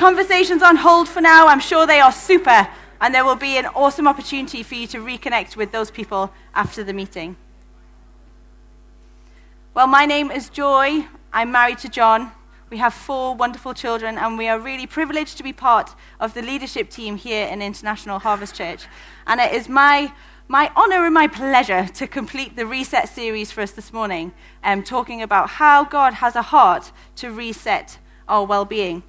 conversations on hold for now. I'm sure they are super, and there will be an awesome opportunity for you to reconnect with those people after the meeting. Well, my name is Joy. I'm married to John. We have four wonderful children, and we are really privileged to be part of the leadership team here in International Harvest Church. And it is my, my honor and my pleasure to complete the Reset series for us this morning, um, talking about how God has a heart to reset our well being.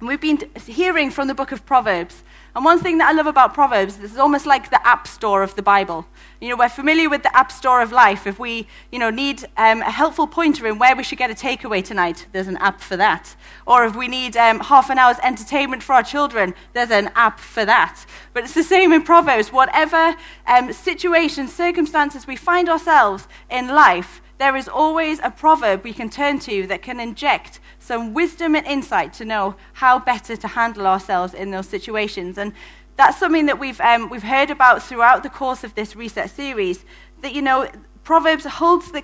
We've been hearing from the book of Proverbs and one thing that I love about Proverbs is it's almost like the app store of the Bible. You know, we're familiar with the app store of life. If we, you know, need um, a helpful pointer in where we should get a takeaway tonight, there's an app for that. Or if we need um, half an hour's entertainment for our children, there's an app for that. But it's the same in Proverbs. Whatever um, situations, circumstances we find ourselves in life, there is always a proverb we can turn to that can inject some wisdom and insight to know how better to handle ourselves in those situations. And that's something that we've, um, we've heard about throughout the course of this reset series. That, you know, Proverbs holds the,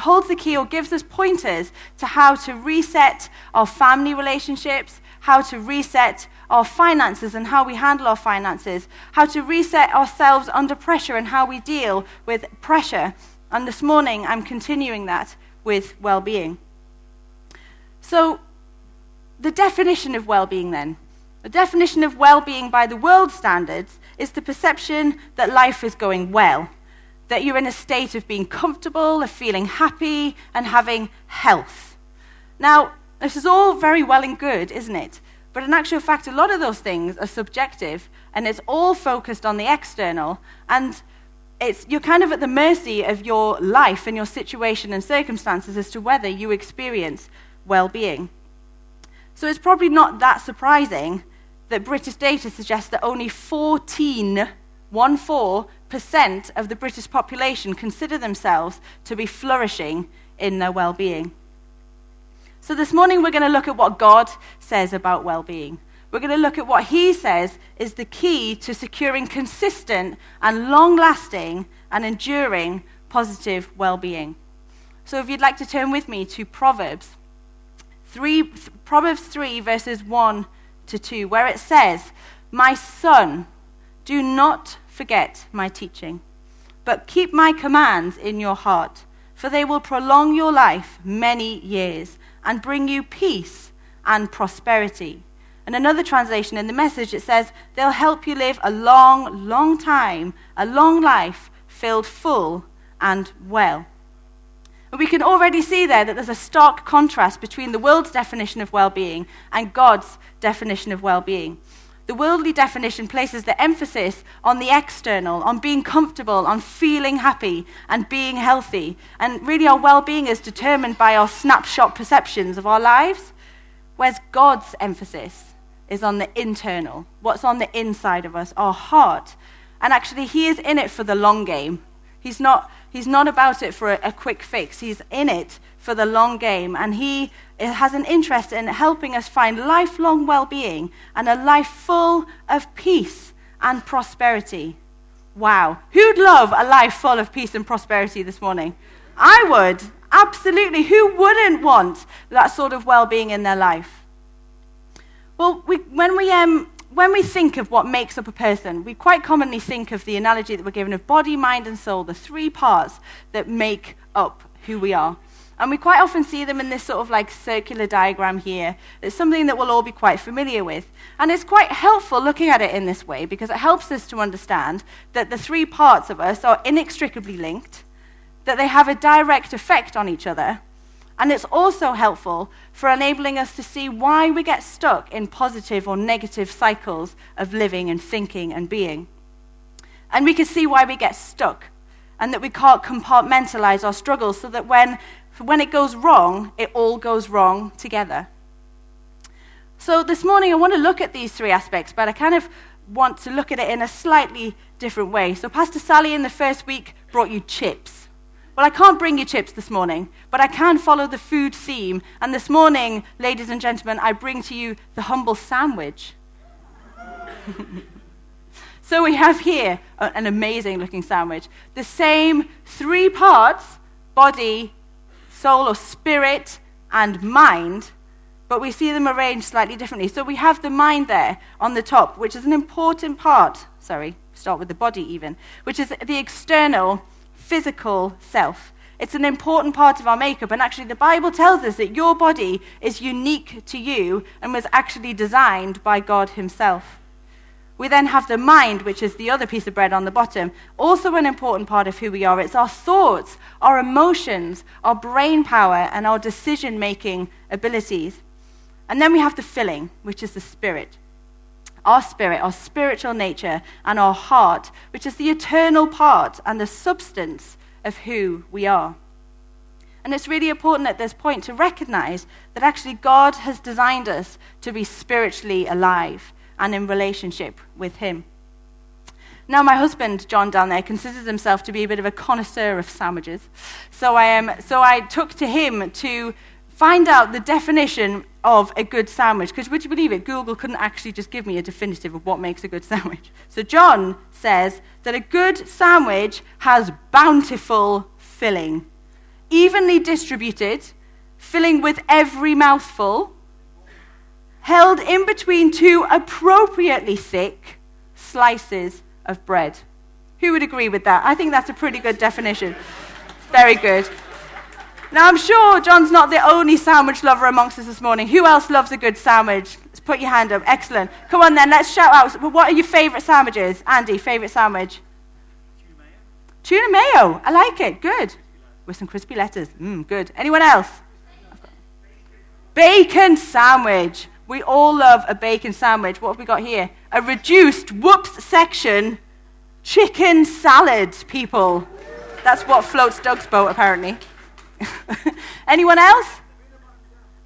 holds the key or gives us pointers to how to reset our family relationships, how to reset our finances and how we handle our finances, how to reset ourselves under pressure and how we deal with pressure. And this morning, I'm continuing that with well being. So, the definition of well being then. The definition of well being by the world standards is the perception that life is going well, that you're in a state of being comfortable, of feeling happy, and having health. Now, this is all very well and good, isn't it? But in actual fact, a lot of those things are subjective, and it's all focused on the external. And it's, you're kind of at the mercy of your life and your situation and circumstances as to whether you experience well being. So it's probably not that surprising that British data suggests that only 14, 14% of the British population consider themselves to be flourishing in their well being. So this morning we're going to look at what God says about well being. We're going to look at what he says is the key to securing consistent and long lasting and enduring positive well being. So, if you'd like to turn with me to Proverbs, 3, Proverbs 3, verses 1 to 2, where it says, My son, do not forget my teaching, but keep my commands in your heart, for they will prolong your life many years and bring you peace and prosperity. And another translation in the message, it says, they'll help you live a long, long time, a long life filled full and well. And we can already see there that there's a stark contrast between the world's definition of well being and God's definition of well being. The worldly definition places the emphasis on the external, on being comfortable, on feeling happy and being healthy. And really, our well being is determined by our snapshot perceptions of our lives. Whereas God's emphasis is on the internal, what's on the inside of us, our heart. And actually, He is in it for the long game. He's not, he's not about it for a, a quick fix. He's in it for the long game. And He has an interest in helping us find lifelong well being and a life full of peace and prosperity. Wow. Who'd love a life full of peace and prosperity this morning? I would. Absolutely. Who wouldn't want that sort of well being in their life? Well, we, when, we, um, when we think of what makes up a person, we quite commonly think of the analogy that we're given of body, mind, and soul, the three parts that make up who we are. And we quite often see them in this sort of like circular diagram here. It's something that we'll all be quite familiar with. And it's quite helpful looking at it in this way because it helps us to understand that the three parts of us are inextricably linked, that they have a direct effect on each other, and it's also helpful for enabling us to see why we get stuck in positive or negative cycles of living and thinking and being. And we can see why we get stuck and that we can't compartmentalize our struggles so that when, when it goes wrong, it all goes wrong together. So this morning, I want to look at these three aspects, but I kind of want to look at it in a slightly different way. So, Pastor Sally in the first week brought you chips. Well, I can't bring you chips this morning, but I can follow the food theme. And this morning, ladies and gentlemen, I bring to you the humble sandwich. so we have here an amazing looking sandwich. The same three parts body, soul, or spirit, and mind but we see them arranged slightly differently. So we have the mind there on the top, which is an important part. Sorry, start with the body even, which is the external, physical self. It's an important part of our makeup, and actually, the Bible tells us that your body is unique to you and was actually designed by God Himself. We then have the mind, which is the other piece of bread on the bottom, also an important part of who we are. It's our thoughts, our emotions, our brain power, and our decision making abilities. And then we have the filling, which is the spirit. Our spirit, our spiritual nature, and our heart, which is the eternal part and the substance of who we are. And it's really important at this point to recognize that actually God has designed us to be spiritually alive and in relationship with Him. Now, my husband, John, down there, considers himself to be a bit of a connoisseur of sandwiches. So I, um, so I took to him to find out the definition of a good sandwich. Because would you believe it? Google couldn't actually just give me a definitive of what makes a good sandwich. So John says that a good sandwich has bountiful filling, evenly distributed, filling with every mouthful, held in between two appropriately thick slices of bread. Who would agree with that? I think that's a pretty good definition. Very good. Now, I'm sure John's not the only sandwich lover amongst us this morning. Who else loves a good sandwich? Let's put your hand up. Excellent. Come on then, let's shout out. What are your favourite sandwiches? Andy, favourite sandwich? Tuna mayo. Tuna mayo. I like it. Good. With some crispy lettuce. Mmm, good. Anyone else? Bacon sandwich. We all love a bacon sandwich. What have we got here? A reduced whoops section chicken salad, people. That's what floats Doug's boat, apparently. Anyone else?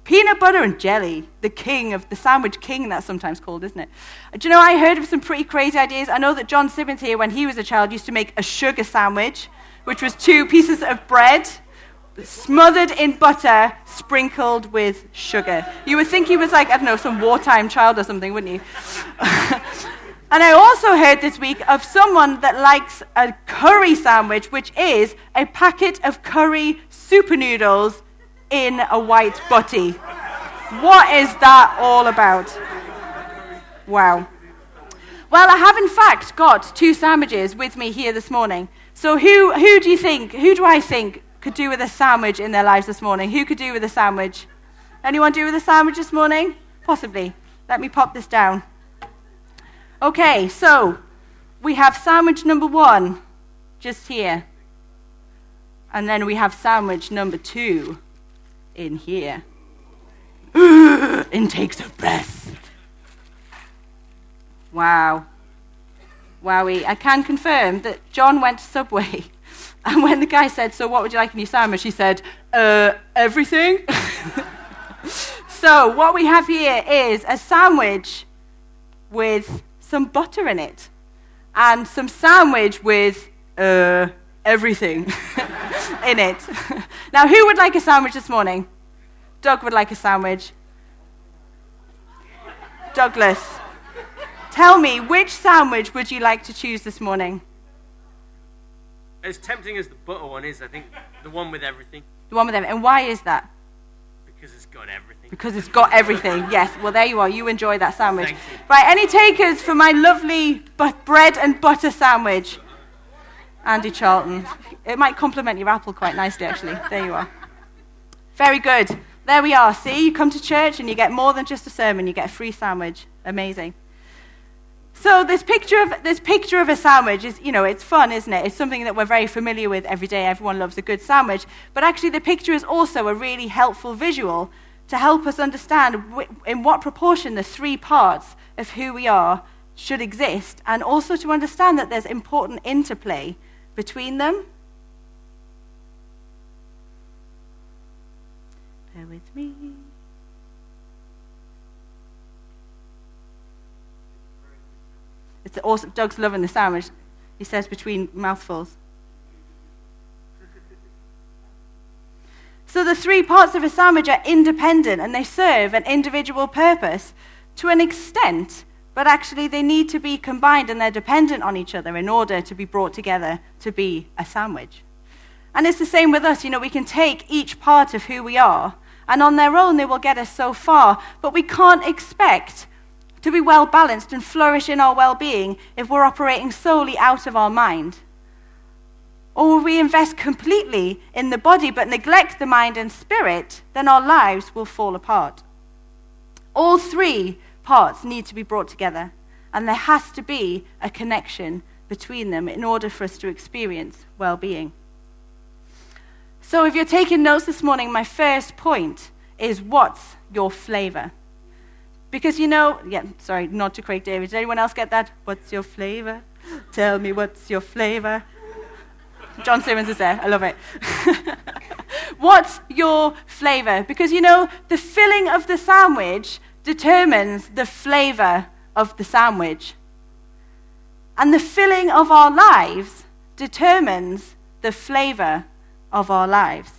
Peanut butter and jelly, the king of the sandwich king, that's sometimes called, isn't it? Uh, do you know, I heard of some pretty crazy ideas. I know that John Simmons here, when he was a child, used to make a sugar sandwich, which was two pieces of bread smothered in butter, sprinkled with sugar. You would think he was like, I don't know, some wartime child or something, wouldn't you? And I also heard this week of someone that likes a curry sandwich, which is a packet of curry super noodles in a white butty. What is that all about? Wow. Well, I have in fact got two sandwiches with me here this morning. So who, who do you think, who do I think could do with a sandwich in their lives this morning? Who could do with a sandwich? Anyone do with a sandwich this morning? Possibly. Let me pop this down. Okay, so we have sandwich number one just here. And then we have sandwich number two in here. Intakes of breath. Wow. Wowie. I can confirm that John went to Subway. And when the guy said, So what would you like in your sandwich? He said, Uh, everything. so what we have here is a sandwich with some butter in it and some sandwich with uh, everything in it. now, who would like a sandwich this morning? Doug would like a sandwich. Douglas, tell me, which sandwich would you like to choose this morning? As tempting as the butter one is, I think the one with everything. The one with everything. And why is that? Because it's got everything. Because it's got everything. Yes. Well, there you are. You enjoy that sandwich. Right. Any takers for my lovely but bread and butter sandwich? Andy Charlton. It might complement your apple quite nicely, actually. There you are. Very good. There we are. See, you come to church and you get more than just a sermon. You get a free sandwich. Amazing. So this picture of this picture of a sandwich is, you know, it's fun, isn't it? It's something that we're very familiar with every day. Everyone loves a good sandwich. But actually, the picture is also a really helpful visual to help us understand in what proportion the three parts of who we are should exist, and also to understand that there's important interplay between them. Bear with me. It's awesome. Doug's loving the sandwich. He says between mouthfuls. So the three parts of a sandwich are independent and they serve an individual purpose to an extent, but actually they need to be combined and they're dependent on each other in order to be brought together to be a sandwich. And it's the same with us. You know, we can take each part of who we are And on their own, they will get us so far. But we can't expect to be well balanced and flourish in our well being if we're operating solely out of our mind. Or we invest completely in the body but neglect the mind and spirit, then our lives will fall apart. All three parts need to be brought together, and there has to be a connection between them in order for us to experience well being. So, if you're taking notes this morning, my first point is what's your flavor? Because you know, yeah, sorry, not to Craig David. Did anyone else get that? What's your flavor? Tell me what's your flavor? John Simmons is there. I love it. what's your flavor? Because you know, the filling of the sandwich determines the flavor of the sandwich. And the filling of our lives determines the flavor of our lives.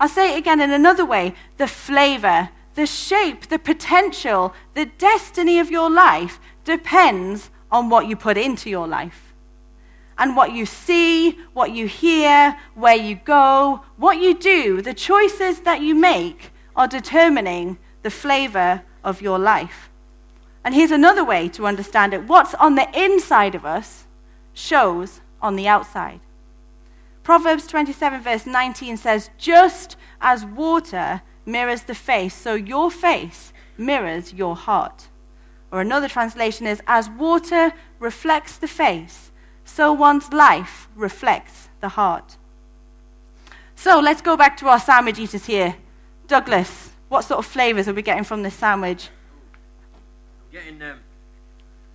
I'll say it again in another way the flavor the shape, the potential, the destiny of your life depends on what you put into your life. And what you see, what you hear, where you go, what you do, the choices that you make are determining the flavor of your life. And here's another way to understand it what's on the inside of us shows on the outside. Proverbs 27, verse 19 says, Just as water mirrors the face, so your face mirrors your heart. Or another translation is, as water reflects the face, so one's life reflects the heart. So let's go back to our sandwich eaters here. Douglas, what sort of flavors are we getting from this sandwich? I'm getting um,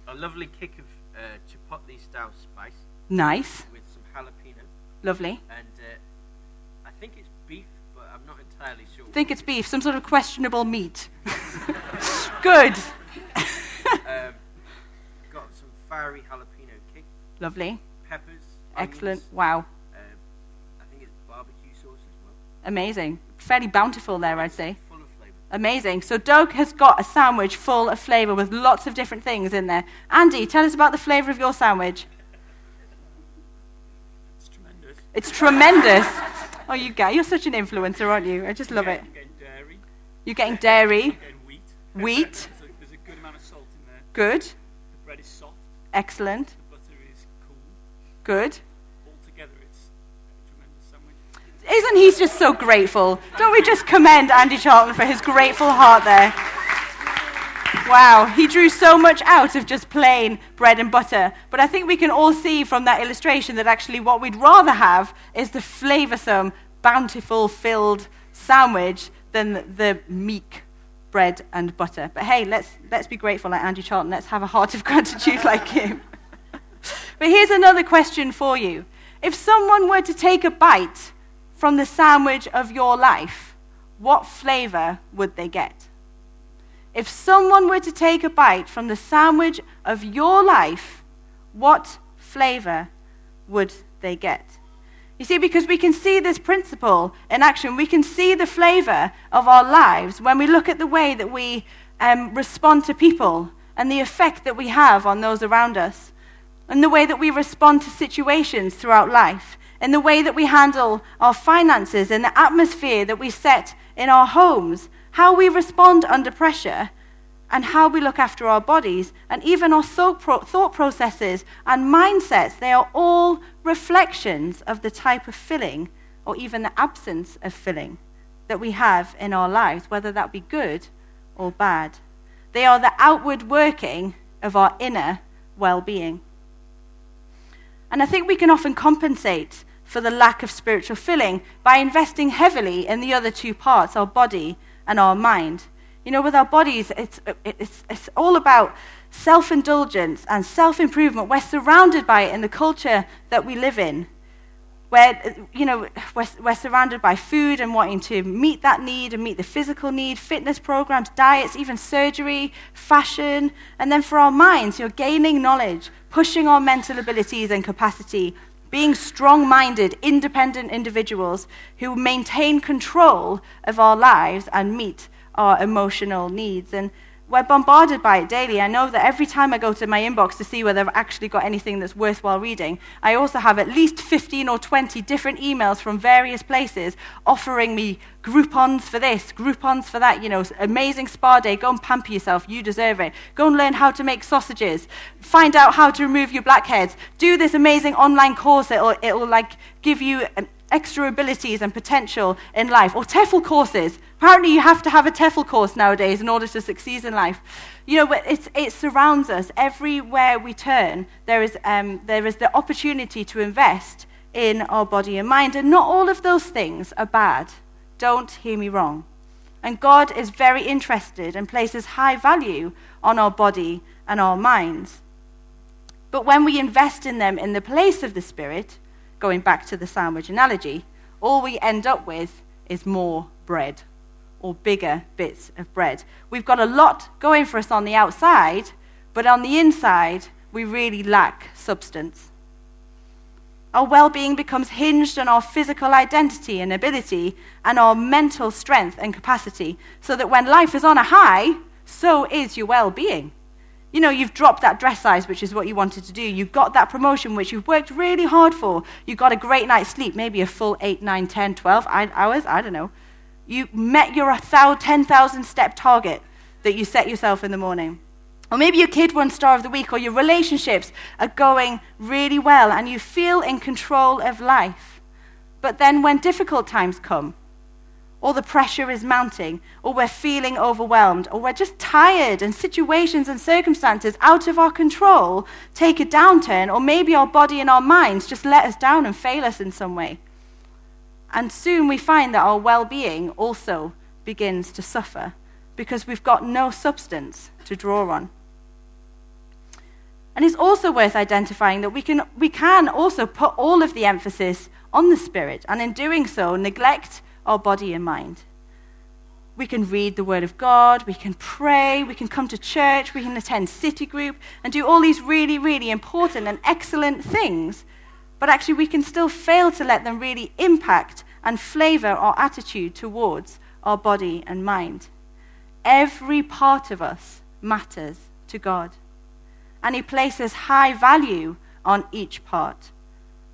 a lovely kick of uh, chipotle style spice. Nice. With some jalapeno. Lovely. And uh, I think it's beef, but I'm not entirely sure. think it's beef, some sort of questionable meat. Good. um, got some fiery jalapeno kick. Lovely. Peppers. Excellent. Onions, Wow. um, I think it's barbecue sauce as well. Amazing. Fairly bountiful there, I'd say. Full of flavour. Amazing. So Doug has got a sandwich full of flavour with lots of different things in there. Andy, tell us about the flavour of your sandwich. It's tremendous. It's tremendous. Oh, you guy, you're such an influencer, aren't you? I just love Yeah, it. You're getting dairy, You're getting dairy, you're getting wheat. wheat, There's a, there's a good amount of salt in there. good, The bread is soft. excellent, The butter is cool. good. Altogether, it's a tremendous sandwich. Isn't he just so grateful? Don't we just commend Andy Charlton for his grateful heart there? Wow, he drew so much out of just plain bread and butter. But I think we can all see from that illustration that actually what we'd rather have is the flavoursome, bountiful, filled sandwich than the meek bread and butter. But hey, let's, let's be grateful like Andy Charlton. Let's have a heart of gratitude like him. but here's another question for you. If someone were to take a bite from the sandwich of your life, what flavour would they get? If someone were to take a bite from the sandwich of your life, what flavor would they get? You see, because we can see this principle in action, we can see the flavor of our lives when we look at the way that we um, respond to people and the effect that we have on those around us, and the way that we respond to situations throughout life, and the way that we handle our finances, in the atmosphere that we set in our homes, how we respond under pressure, and how we look after our bodies, and even our thought, thought processes and mindsets, they are all reflections of the type of filling or even the absence of filling that we have in our lives, whether that be good or bad. They are the outward working of our inner well being. And I think we can often compensate for the lack of spiritual filling by investing heavily in the other two parts, our body and our mind. You know, with our bodies, it's, it's, it's all about self indulgence and self improvement. We're surrounded by it in the culture that we live in, where, you know, we're, we're surrounded by food and wanting to meet that need and meet the physical need, fitness programs, diets, even surgery, fashion. And then for our minds, you're gaining knowledge, pushing our mental abilities and capacity, being strong minded, independent individuals who maintain control of our lives and meet our emotional needs. And we're bombarded by it daily. I know that every time I go to my inbox to see whether I've actually got anything that's worthwhile reading, I also have at least 15 or 20 different emails from various places offering me Groupons for this, Groupons for that, you know, amazing spa day, go and pamper yourself, you deserve it. Go and learn how to make sausages. Find out how to remove your blackheads. Do this amazing online course, it'll, it'll like give you an extra abilities and potential in life. Or TEFL courses. Apparently, you have to have a TEFL course nowadays in order to succeed in life. You know, it, surrounds us. Everywhere we turn, there is, um, there is the opportunity to invest in our body and mind. And not all of those things are bad. Don't hear me wrong. And God is very interested and places high value on our body and our minds. But when we invest in them in the place of the Spirit, going back to the sandwich analogy, all we end up with is more bread or bigger bits of bread. We've got a lot going for us on the outside, but on the inside, we really lack substance. Our well being becomes hinged on our physical identity and ability and our mental strength and capacity, so that when life is on a high, so is your well being. You know, you've dropped that dress size, which is what you wanted to do. You've got that promotion, which you've worked really hard for. You got a great night's sleep, maybe a full 8, 9, 10, 12 hours, I don't know. You met your 10,000 step target that you set yourself in the morning. Or maybe your kid won Star of the Week, or your relationships are going really well, and you feel in control of life. But then when difficult times come, or the pressure is mounting, or we're feeling overwhelmed, or we're just tired, and situations and circumstances out of our control take a downturn, or maybe our body and our minds just let us down and fail us in some way. And soon we find that our well being also begins to suffer because we've got no substance to draw on. And it's also worth identifying that we can, we can also put all of the emphasis on the Spirit, and in doing so, neglect our body and mind. We can read the Word of God, we can pray, we can come to church, we can attend city group, and do all these really, really important and excellent things. But actually, we can still fail to let them really impact and flavor our attitude towards our body and mind. Every part of us matters to God, and He places high value on each part,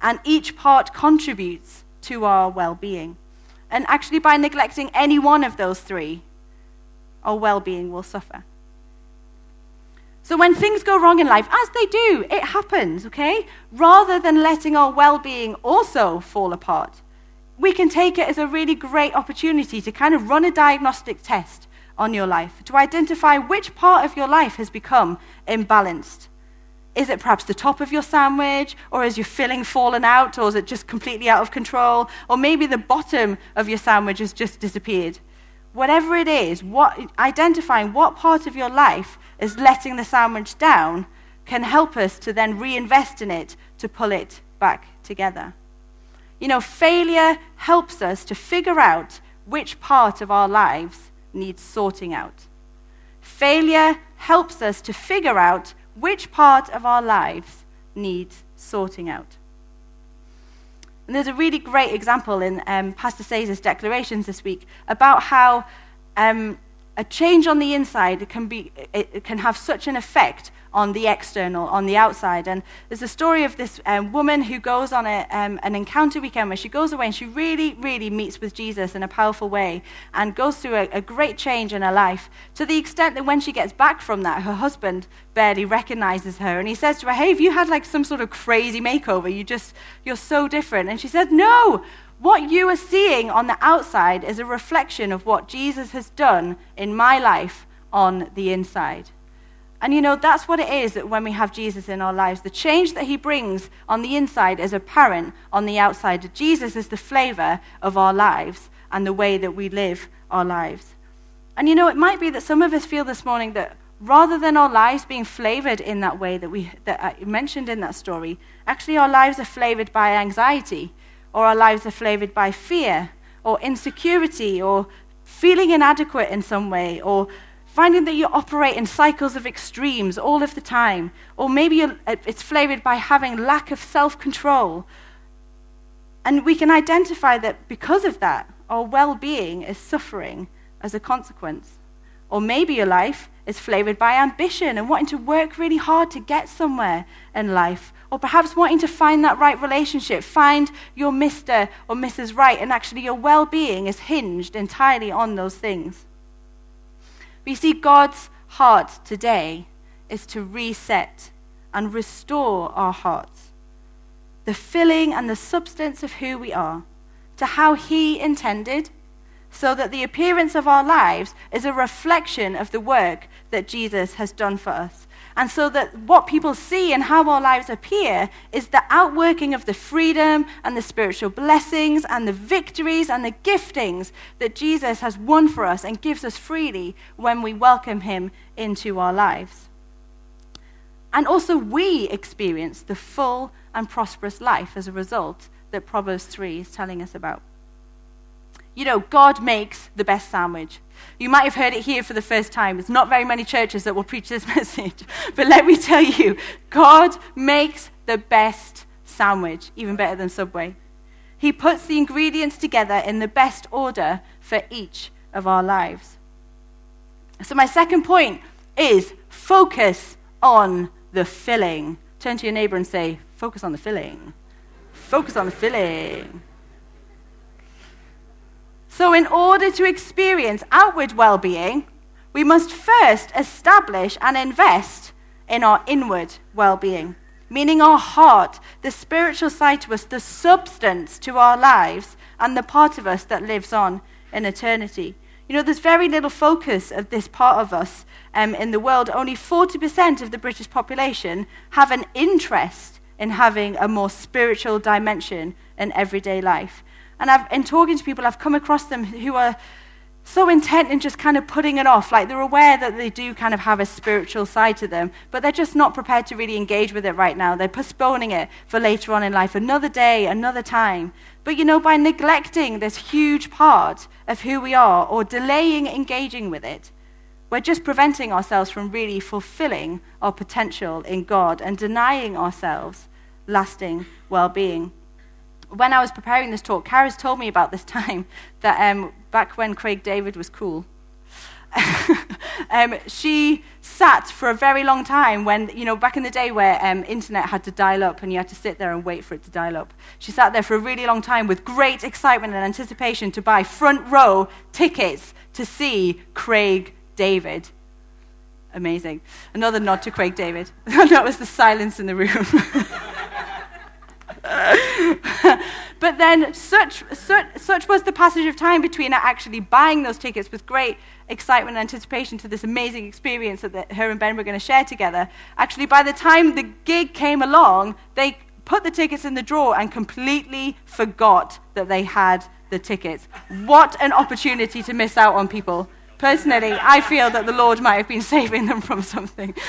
and each part contributes to our well being. And actually, by neglecting any one of those three, our well being will suffer. So, when things go wrong in life, as they do, it happens, okay? Rather than letting our well being also fall apart, we can take it as a really great opportunity to kind of run a diagnostic test on your life, to identify which part of your life has become imbalanced. Is it perhaps the top of your sandwich, or is your filling fallen out, or is it just completely out of control? Or maybe the bottom of your sandwich has just disappeared. Whatever it is, what, identifying what part of your life is letting the sandwich down can help us to then reinvest in it to pull it back together. You know, failure helps us to figure out which part of our lives needs sorting out. Failure helps us to figure out which part of our lives needs sorting out. And there's a really great example in um, Pastor Sayers' declarations this week about how um, a change on the inside can, be, it can have such an effect on the external, on the outside. And there's a story of this um, woman who goes on a, um, an encounter weekend where she goes away and she really, really meets with Jesus in a powerful way and goes through a, a great change in her life to the extent that when she gets back from that, her husband barely recognizes her. And he says to her, Hey, have you had like some sort of crazy makeover? You just, you're so different. And she said, No. What you are seeing on the outside is a reflection of what Jesus has done in my life on the inside. And you know, that's what it is that when we have Jesus in our lives. The change that he brings on the inside is apparent on the outside. Jesus is the flavor of our lives and the way that we live our lives. And you know, it might be that some of us feel this morning that rather than our lives being flavored in that way that, we, that I mentioned in that story, actually our lives are flavored by anxiety, or our lives are flavored by fear, or insecurity, or feeling inadequate in some way, or finding that you operate in cycles of extremes all of the time, or maybe it's flavored by having lack of self control. And we can identify that because of that, our well being is suffering as a consequence. Or maybe your life is flavored by ambition and wanting to work really hard to get somewhere in life. Or perhaps wanting to find that right relationship, find your Mr. or Mrs. Right, and actually your well being is hinged entirely on those things. We see God's heart today is to reset and restore our hearts, the filling and the substance of who we are, to how He intended, so that the appearance of our lives is a reflection of the work that Jesus has done for us. And so that what people see and how our lives appear is the outworking of the freedom and the spiritual blessings and the victories and the giftings that Jesus has won for us and gives us freely when we welcome him into our lives. And also, we experience the full and prosperous life as a result that Proverbs 3 is telling us about. You know, God makes the best sandwich. You might have heard it here for the first time. There's not very many churches that will preach this message. But let me tell you, God makes the best sandwich, even better than Subway. He puts the ingredients together in the best order for each of our lives. So, my second point is focus on the filling. Turn to your neighbor and say, Focus on the filling. Focus on the filling. So, in order to experience outward well being, we must first establish and invest in our inward well being, meaning our heart, the spiritual side to us, the substance to our lives, and the part of us that lives on in eternity. You know, there's very little focus of this part of us um, in the world. Only 40% of the British population have an interest in having a more spiritual dimension in everyday life. And I've, in talking to people, I've come across them who are so intent in just kind of putting it off. Like they're aware that they do kind of have a spiritual side to them, but they're just not prepared to really engage with it right now. They're postponing it for later on in life, another day, another time. But you know, by neglecting this huge part of who we are or delaying engaging with it, we're just preventing ourselves from really fulfilling our potential in God and denying ourselves lasting well being when I was preparing this talk, Karis told me about this time that um, back when Craig David was cool, um, she sat for a very long time when, you know, back in the day where um, internet had to dial up and you had to sit there and wait for it to dial up. She sat there for a really long time with great excitement and anticipation to buy front row tickets to see Craig David. Amazing. Another nod to Craig David. that was the silence in the room. but then such, such, such was the passage of time between actually buying those tickets with great excitement and anticipation to this amazing experience that her and Ben were going to share together. Actually, by the time the gig came along, they put the tickets in the drawer and completely forgot that they had the tickets. What an opportunity to miss out on people. Personally, I feel that the Lord might have been saving them from something.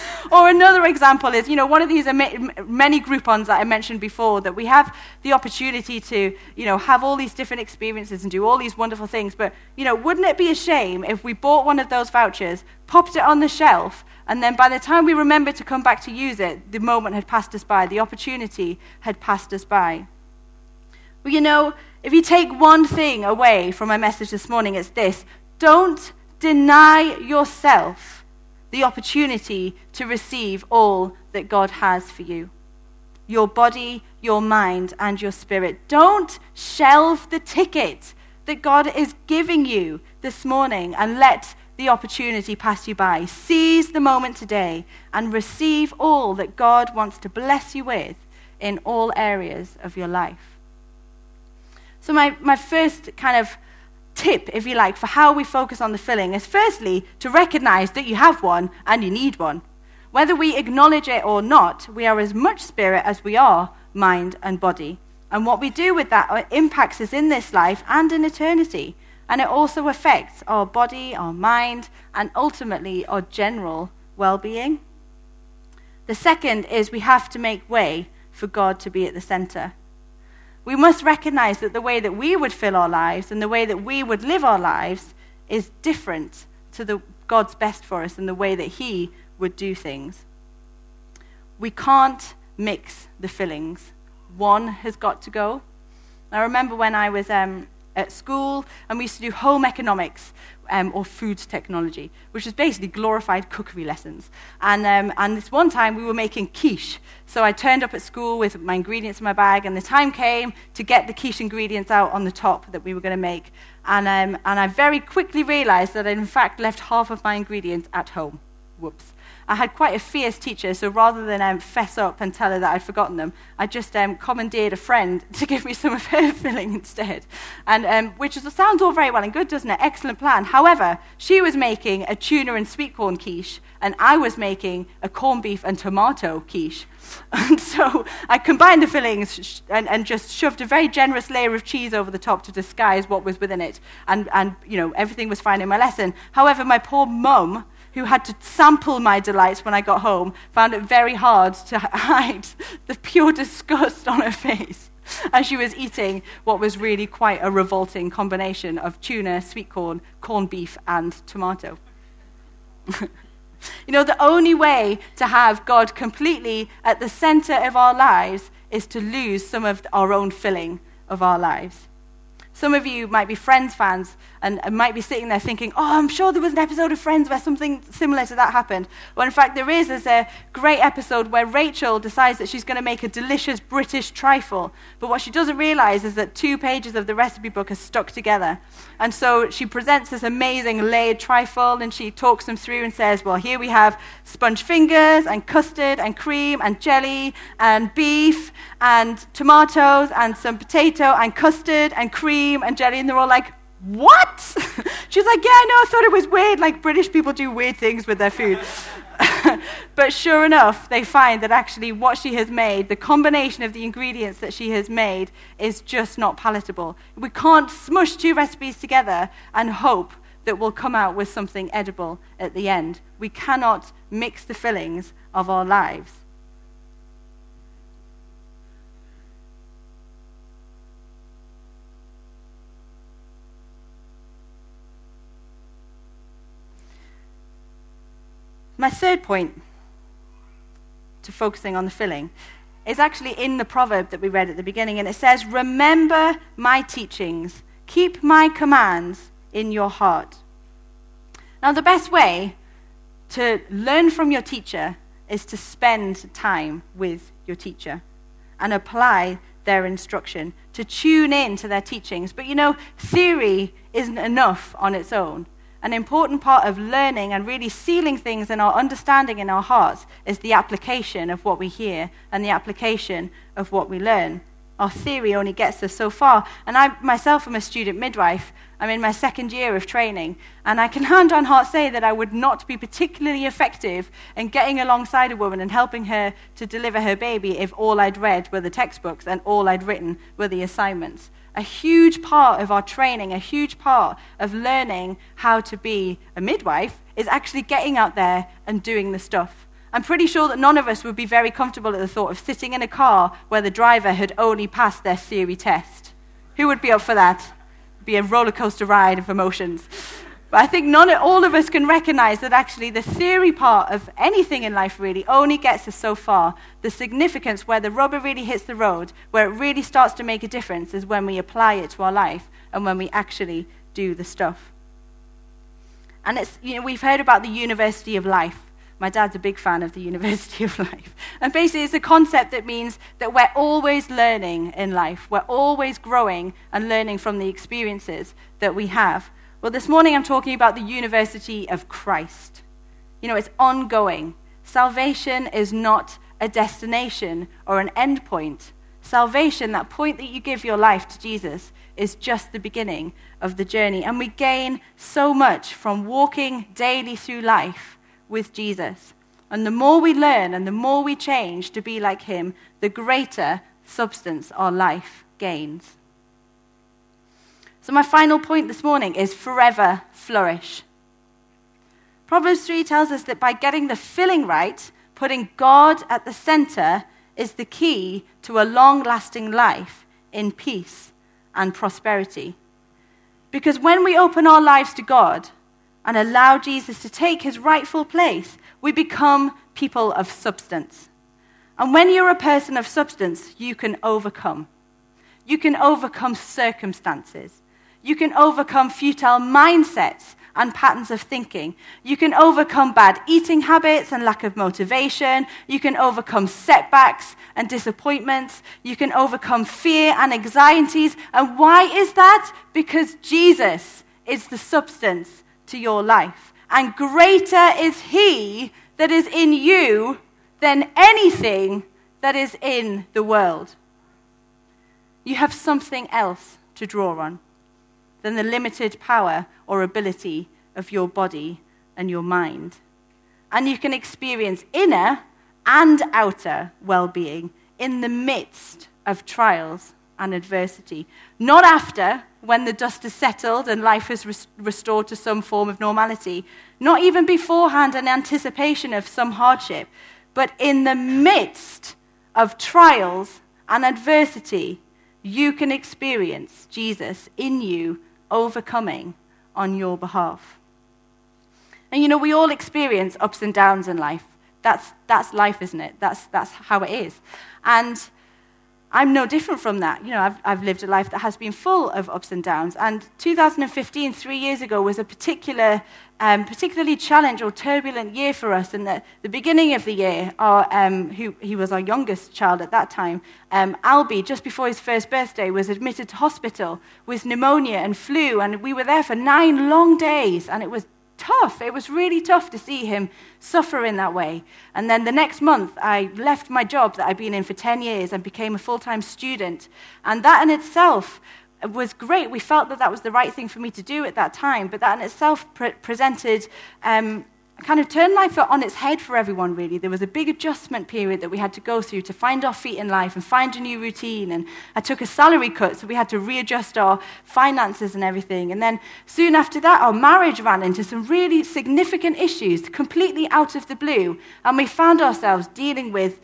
or another example is, you know, one of these many Groupons that I mentioned before that we have the opportunity to, you know, have all these different experiences and do all these wonderful things. But, you know, wouldn't it be a shame if we bought one of those vouchers, popped it on the shelf, and then by the time we remember to come back to use it, the moment had passed us by, the opportunity had passed us by. Well, you know, if you take one thing away from my message this morning, it's this don't deny yourself the opportunity to receive all that God has for you your body, your mind, and your spirit. Don't shelve the ticket that God is giving you this morning and let the opportunity pass you by. Seize the moment today and receive all that God wants to bless you with in all areas of your life. So, my, my first kind of tip, if you like, for how we focus on the filling is firstly to recognize that you have one and you need one. Whether we acknowledge it or not, we are as much spirit as we are mind and body. And what we do with that impacts us in this life and in eternity. And it also affects our body, our mind, and ultimately our general well being. The second is we have to make way for God to be at the center. We must recognize that the way that we would fill our lives and the way that we would live our lives is different to the God's best for us and the way that He would do things. We can't mix the fillings. One has got to go. I remember when I was um, at school, and we used to do home economics um, or food technology, which is basically glorified cookery lessons. And, um, and this one time we were making quiche. So I turned up at school with my ingredients in my bag, and the time came to get the quiche ingredients out on the top that we were going to make. And, um, and I very quickly realized that I, in fact, left half of my ingredients at home. Whoops. I had quite a fierce teacher, so rather than um, fess up and tell her that I'd forgotten them, I just um, commandeered a friend to give me some of her filling instead. And, um, which is, sounds all very well and good, doesn't it? Excellent plan. However, she was making a tuna and sweet corn quiche, and I was making a corned beef and tomato quiche. And so I combined the fillings and, and, just shoved a very generous layer of cheese over the top to disguise what was within it. And, and, you know, everything was fine in my lesson. However, my poor mum who had to sample my delights when I got home, found it very hard to hide the pure disgust on her face as she was eating what was really quite a revolting combination of tuna, sweet corn, corned beef, and tomato. you know, the only way to have God completely at the center of our lives is to lose some of our own filling of our lives. Some of you might be Friends fans and, and, might be sitting there thinking, oh, I'm sure there was an episode of Friends where something similar to that happened. Well, in fact, there is. There's a great episode where Rachel decides that she's going to make a delicious British trifle. But what she doesn't realize is that two pages of the recipe book are stuck together. And so she presents this amazing layered trifle and she talks them through and says, well, here we have sponge fingers and custard and cream and jelly and beef and tomatoes and some potato and custard and cream and jelly. And they're all like, what? She's like, yeah, I know, I thought it was weird. Like, British people do weird things with their food. but sure enough, they find that actually what she has made, the combination of the ingredients that she has made, is just not palatable. We can't smush two recipes together and hope that we'll come out with something edible at the end. We cannot mix the fillings of our lives. My third point to focusing on the filling is actually in the proverb that we read at the beginning, and it says, Remember my teachings, keep my commands in your heart. Now, the best way to learn from your teacher is to spend time with your teacher and apply their instruction, to tune in to their teachings. But you know, theory isn't enough on its own an important part of learning and really sealing things in our understanding in our hearts is the application of what we hear and the application of what we learn. Our theory only gets us so far. And I myself am a student midwife. I'm in my second year of training. And I can hand on heart say that I would not be particularly effective in getting alongside a woman and helping her to deliver her baby if all I'd read were the textbooks and all I'd written were the assignments a huge part of our training, a huge part of learning how to be a midwife is actually getting out there and doing the stuff. I'm pretty sure that none of us would be very comfortable at the thought of sitting in a car where the driver had only passed their theory test. Who would be up for that? It'd be a roller coaster ride of emotions. But I think none, all of us can recognize that actually the theory part of anything in life really only gets us so far. The significance where the rubber really hits the road, where it really starts to make a difference, is when we apply it to our life and when we actually do the stuff. And it's, you know, we've heard about the University of Life. My dad's a big fan of the University of Life. And basically, it's a concept that means that we're always learning in life. We're always growing and learning from the experiences that we have. Well, this morning I'm talking about the University of Christ. You know, it's ongoing. Salvation is not a destination or an end point. Salvation, that point that you give your life to Jesus, is just the beginning of the journey. And we gain so much from walking daily through life with Jesus. And the more we learn and the more we change to be like him, the greater substance our life gains. So, my final point this morning is forever flourish. Proverbs 3 tells us that by getting the filling right, putting God at the center is the key to a long lasting life in peace and prosperity. Because when we open our lives to God and allow Jesus to take his rightful place, we become people of substance. And when you're a person of substance, you can overcome. You can overcome circumstances. You can overcome futile mindsets and patterns of thinking. You can overcome bad eating habits and lack of motivation. You can overcome setbacks and disappointments. You can overcome fear and anxieties. And why is that? Because Jesus is the substance to your life. And greater is He that is in you than anything that is in the world. You have something else to draw on than the limited power or ability of your body and your mind. And you can experience inner and outer well being in the midst of trials and adversity. Not after, when the dust has settled and life is res- restored to some form of normality. Not even beforehand in anticipation of some hardship, but in the midst of trials and adversity, you can experience Jesus in you overcoming on your behalf. And you know, we all experience ups and downs in life. That's, that's life, isn't it? That's, that's how it is. And I'm no different from that. You know, I've, I've lived a life that has been full of ups and downs. And 2015, three years ago, was a particular, um, particularly challenging or turbulent year for us. in the, the beginning of the year, our, um, who, he was our youngest child at that time, um, Albie, just before his first birthday, was admitted to hospital with pneumonia and flu. And we were there for nine long days. And it was tough. It was really tough to see him suffer in that way. And then the next month, I left my job that I'd been in for 10 years and became a full time student. And that in itself was great. We felt that that was the right thing for me to do at that time, but that in itself pre- presented um, kind of turned life on its head for everyone, really. There was a big adjustment period that we had to go through to find our feet in life and find a new routine. And I took a salary cut, so we had to readjust our finances and everything. And then soon after that, our marriage ran into some really significant issues, completely out of the blue. And we found ourselves dealing with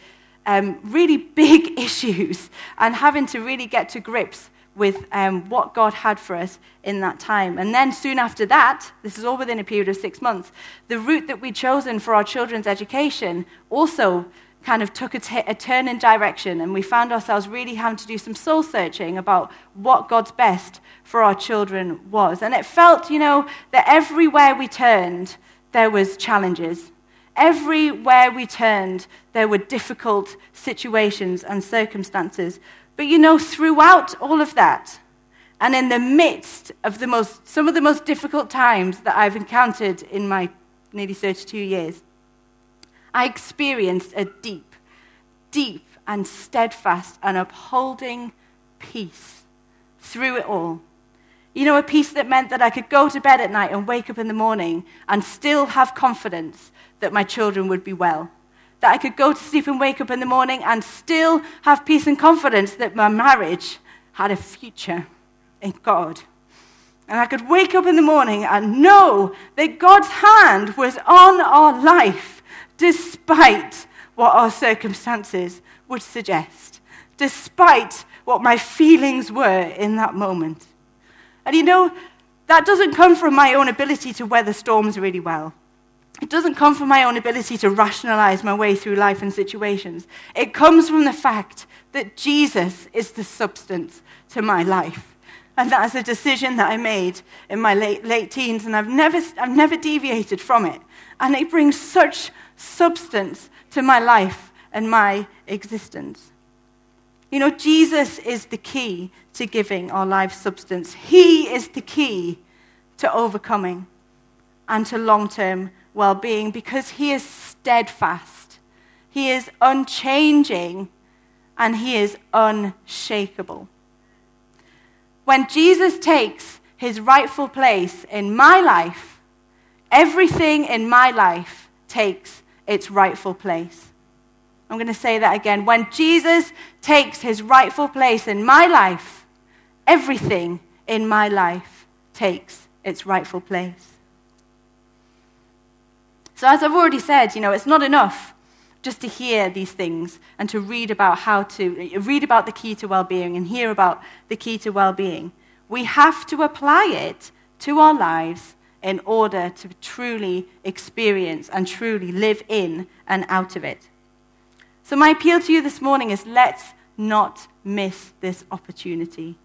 um, really big issues and having to really get to grips with um, what God had for us in that time. And then soon after that, this is all within a period of six months, the route that we'd chosen for our children's education also kind of took a, t- a turn in direction. And we found ourselves really having to do some soul searching about what God's best for our children was. And it felt, you know, that everywhere we turned, there was challenges. Everywhere we turned, there were difficult situations and circumstances. But you know, throughout all of that, and in the midst of the most, some of the most difficult times that I've encountered in my nearly 32 years, I experienced a deep, deep and steadfast and upholding peace through it all. You know, a peace that meant that I could go to bed at night and wake up in the morning and still have confidence that my children would be well that I could go to sleep and wake up in the morning and still have peace and confidence that my marriage had a future in God. And I could wake up in the morning and know that God's hand was on our life despite what our circumstances would suggest, despite what my feelings were in that moment. And you know, that doesn't come from my own ability to weather storms really well. It doesn't come from my own ability to rationalize my way through life and situations. It comes from the fact that Jesus is the substance to my life. And that is a decision that I made in my late, late teens, and I've never, I've never deviated from it. And it brings such substance to my life and my existence. You know, Jesus is the key to giving our life substance, He is the key to overcoming and to long term well being because He is steadfast, He is unchanging, and He is unshakable. When Jesus takes His rightful place in my life, everything in my life takes its rightful place. I'm going to say that again. When Jesus takes his rightful place in my life, everything in my life takes its rightful place. So, as I've already said, you know, it's not enough just to hear these things and to read about how to read about the key to well-being and hear about the key to well-being. We have to apply it to our lives in order to truly experience and truly live in and out of it. So, my appeal to you this morning is let's not miss this opportunity.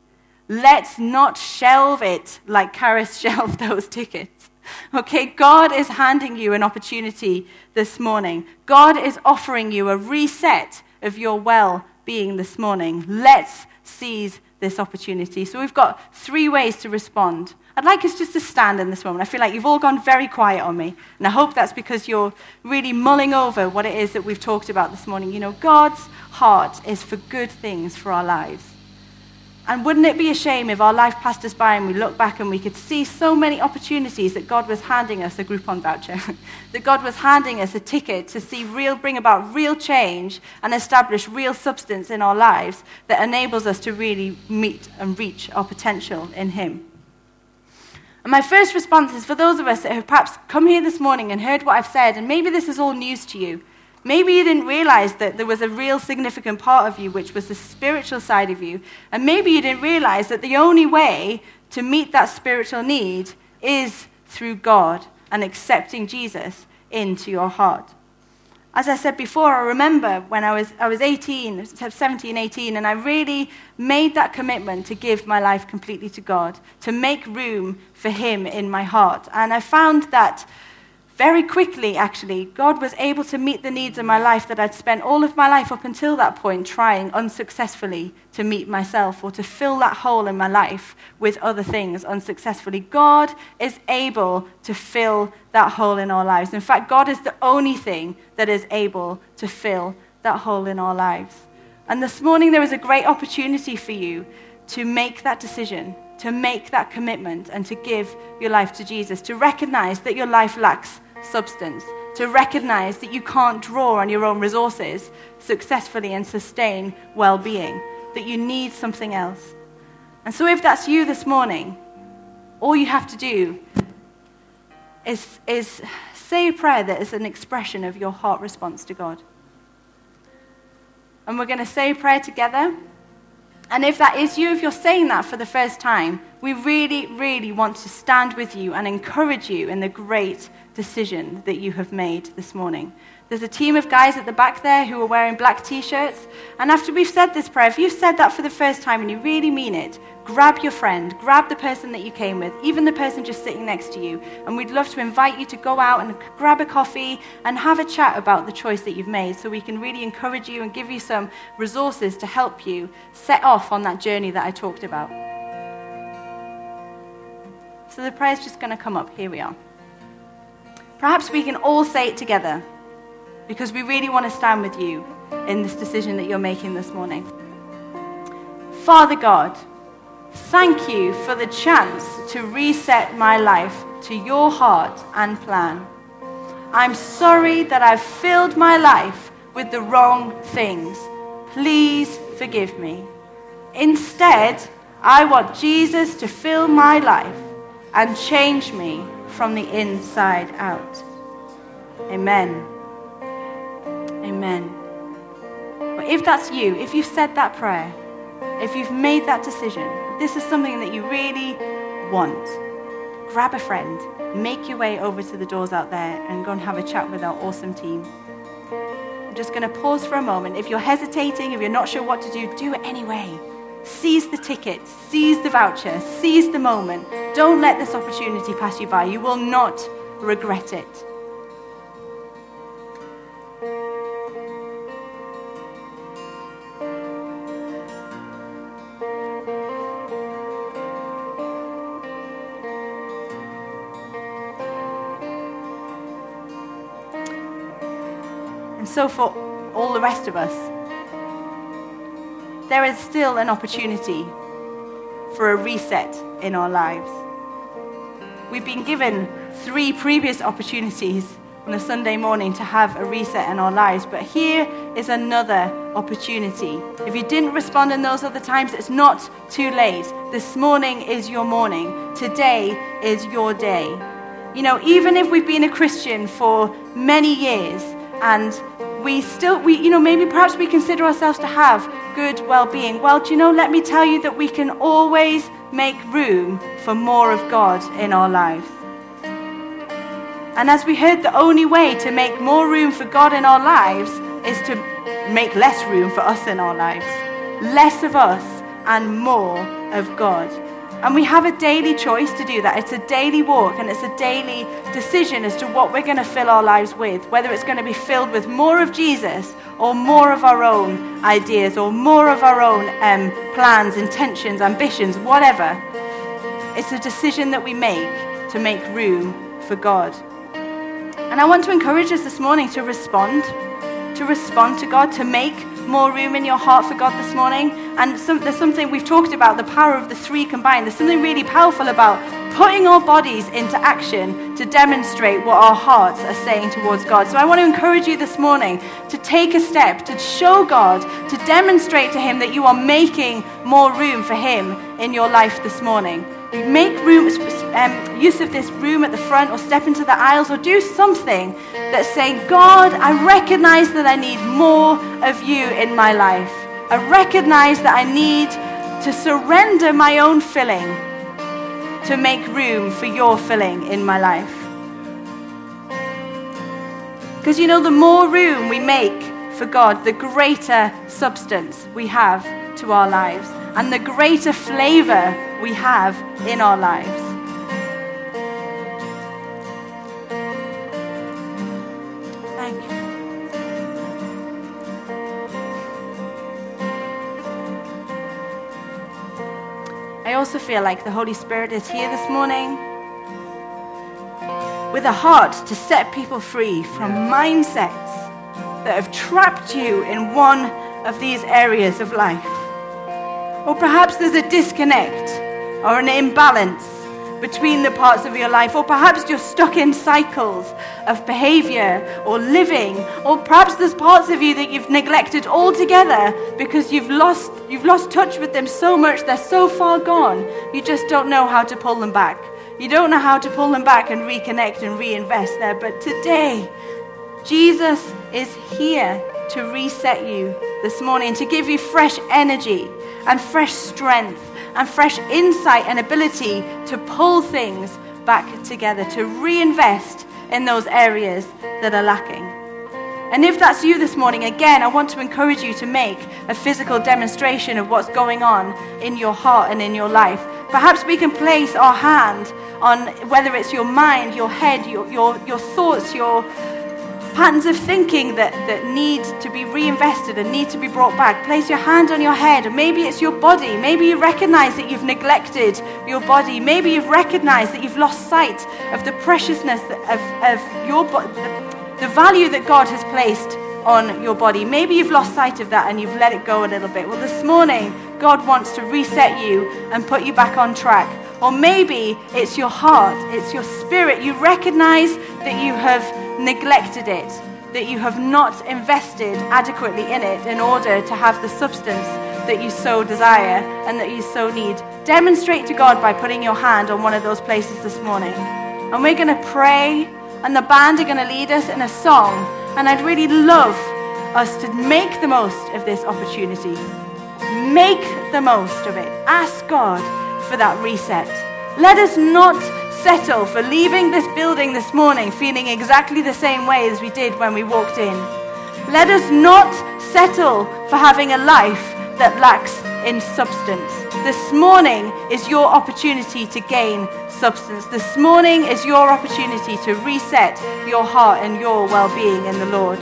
Let's not shelve it like Karis shelved those tickets. Okay, God is handing you an opportunity this morning. God is offering you a reset of your well being this morning. Let's seize this opportunity. So we've got three ways to respond. I'd like us just to stand in this moment. I feel like you've all gone very quiet on me. And I hope that's because you're really mulling over what it is that we've talked about this morning. You know, God's heart is for good things for our lives. And wouldn't it be a shame if our life passed us by and we look back and we could see so many opportunities that God was handing us a Groupon voucher, that God was handing us a ticket to see real, bring about real change and establish real substance in our lives that enables us to really meet and reach our potential in Him. And my first response is for those of us that have perhaps come here this morning and heard what I've said, and maybe this is all news to you. Maybe you didn't realize that there was a real significant part of you, which was the spiritual side of you. And maybe you didn't realize that the only way to meet that spiritual need is through God and accepting Jesus into your heart. As I said before, I remember when I was, I was 18, 17, 18, and I really made that commitment to give my life completely to God, to make room for Him in my heart. And I found that very quickly, actually, God was able to meet the needs of my life that I'd spent all of my life up until that point trying unsuccessfully to meet myself or to fill that hole in my life with other things unsuccessfully. God is able to fill that hole in our lives. In fact, God is the only thing that is able to fill that hole in our lives. And this morning, there is a great opportunity for you to make that decision to make that commitment and to give your life to Jesus, to recognize that your life lacks substance, to recognize that you can't draw on your own resources successfully and sustain well being, that you need something else. And so, if that's you this morning, all you have to do is, is say a prayer that is an expression of your heart response to God. And we're going to say a prayer together. And if that is you, if you're saying that for the first time, we really, really want to stand with you and encourage you in the great decision that you have made this morning. There's a team of guys at the back there who are wearing black t shirts. And after we've said this prayer, if you've said that for the first time and you really mean it, grab your friend, grab the person that you came with, even the person just sitting next to you. And we'd love to invite you to go out and grab a coffee and have a chat about the choice that you've made so we can really encourage you and give you some resources to help you set off on that journey that I talked about. So the prayer's just going to come up. Here we are. Perhaps we can all say it together because we really want to stand with you in this decision that you're making this morning. Father God, thank you for the chance to reset my life to your heart and plan. I'm sorry that I've filled my life with the wrong things. Please forgive me. Instead, I want Jesus to fill my life and change me from the inside out. Amen. Amen. But if that's you, if you've said that prayer, if you've made that decision, this is something that you really want, grab a friend, make your way over to the doors out there, and go and have a chat with our awesome team. I'm just going to pause for a moment. If you're hesitating, if you're not sure what to do, do it anyway. Seize the ticket, seize the voucher, seize the moment. Don't let this opportunity pass you by. You will not regret it. So for all the rest of us, there is still an opportunity for a reset in our lives. We've been given three previous opportunities on a Sunday morning to have a reset in our lives, but here is another opportunity. If you didn't respond in those other times, it's not too late. This morning is your morning, today is your day. You know, even if we've been a Christian for many years and we still, we, you know, maybe perhaps we consider ourselves to have good well being. Well, do you know, let me tell you that we can always make room for more of God in our lives. And as we heard, the only way to make more room for God in our lives is to make less room for us in our lives. Less of us and more of God. And we have a daily choice to do that. It's a daily walk and it's a daily decision as to what we're going to fill our lives with, whether it's going to be filled with more of Jesus or more of our own ideas or more of our own um, plans, intentions, ambitions, whatever. It's a decision that we make to make room for God. And I want to encourage us this morning to respond, to respond to God, to make more room in your heart for God this morning. And some, there's something we've talked about the power of the three combined. There's something really powerful about putting our bodies into action to demonstrate what our hearts are saying towards God. So I want to encourage you this morning to take a step, to show God, to demonstrate to Him that you are making more room for Him in your life this morning. Make room, um, use of this room at the front, or step into the aisles, or do something that's saying, God, I recognize that I need more of you in my life. I recognize that I need to surrender my own filling to make room for your filling in my life. Because you know, the more room we make for God, the greater substance we have to our lives and the greater flavor we have in our lives. I also feel like the Holy Spirit is here this morning with a heart to set people free from mindsets that have trapped you in one of these areas of life. Or perhaps there's a disconnect or an imbalance between the parts of your life, or perhaps you're stuck in cycles of behavior or living, or perhaps there's parts of you that you've neglected altogether because you've lost, you've lost touch with them so much, they're so far gone, you just don't know how to pull them back. You don't know how to pull them back and reconnect and reinvest there. But today, Jesus is here to reset you this morning, to give you fresh energy and fresh strength and fresh insight and ability to pull things back together, to reinvest in those areas that are lacking. And if that's you this morning, again, I want to encourage you to make a physical demonstration of what's going on in your heart and in your life. Perhaps we can place our hand on whether it's your mind, your head, your, your, your thoughts, your patterns of thinking that, that need to be reinvested and need to be brought back. Place your hand on your head. Maybe it's your body. Maybe you recognize that you've neglected your body. Maybe you've recognized that you've lost sight of the preciousness of, of your body, the, the value that God has placed on your body. Maybe you've lost sight of that and you've let it go a little bit. Well, this morning, God wants to reset you and put you back on track. Or maybe it's your heart, it's your spirit. You recognize that you have neglected it, that you have not invested adequately in it in order to have the substance that you so desire and that you so need. Demonstrate to God by putting your hand on one of those places this morning. And we're going to pray, and the band are going to lead us in a song. And I'd really love us to make the most of this opportunity. Make the most of it. Ask God for that reset. Let us not settle for leaving this building this morning feeling exactly the same way as we did when we walked in. Let us not settle for having a life that lacks in substance. This morning is your opportunity to gain substance. This morning is your opportunity to reset your heart and your well being in the Lord.